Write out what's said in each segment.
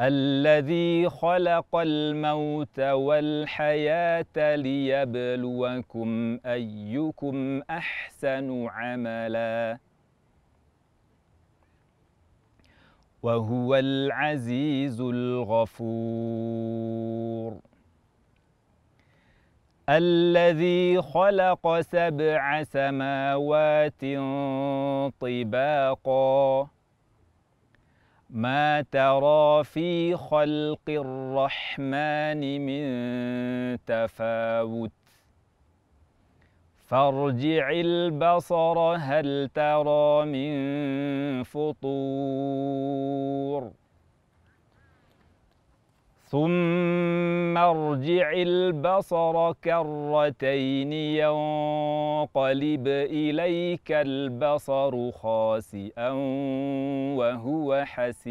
الذي خلق الموت والحياة ليبلوكم أيكم أحسن عملا. وهو العزيز الغفور. الذي خلق سبع سماوات طباقا. ما ترى في خلق الرحمن من تفاوت؟ فارجع البصر هل ترى من فطور؟ ثم ارجع البصر كرتين ينقلب إليك البصر خاسئا وهو حسير.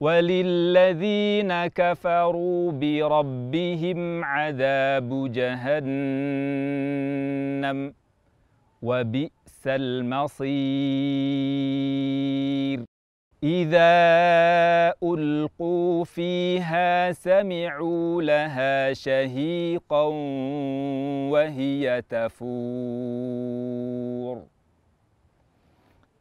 وللذين كفروا بربهم عذاب جهنم وبئس المصير. إذا ألقوا فيها سمعوا لها شهيقا وهي تفور.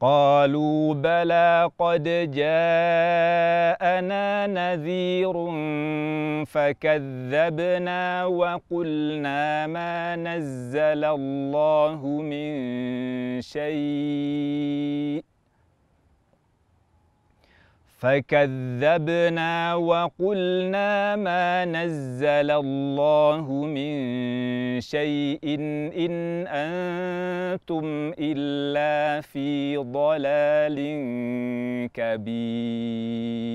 قالوا بلى قد جاءنا نذير فكذبنا وقلنا ما نزل الله من شيء. فكذبنا وقلنا ما نزل الله من شيء ان أنتم الا في ضلال كبير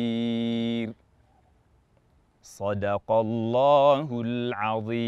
صدق الله العظيم.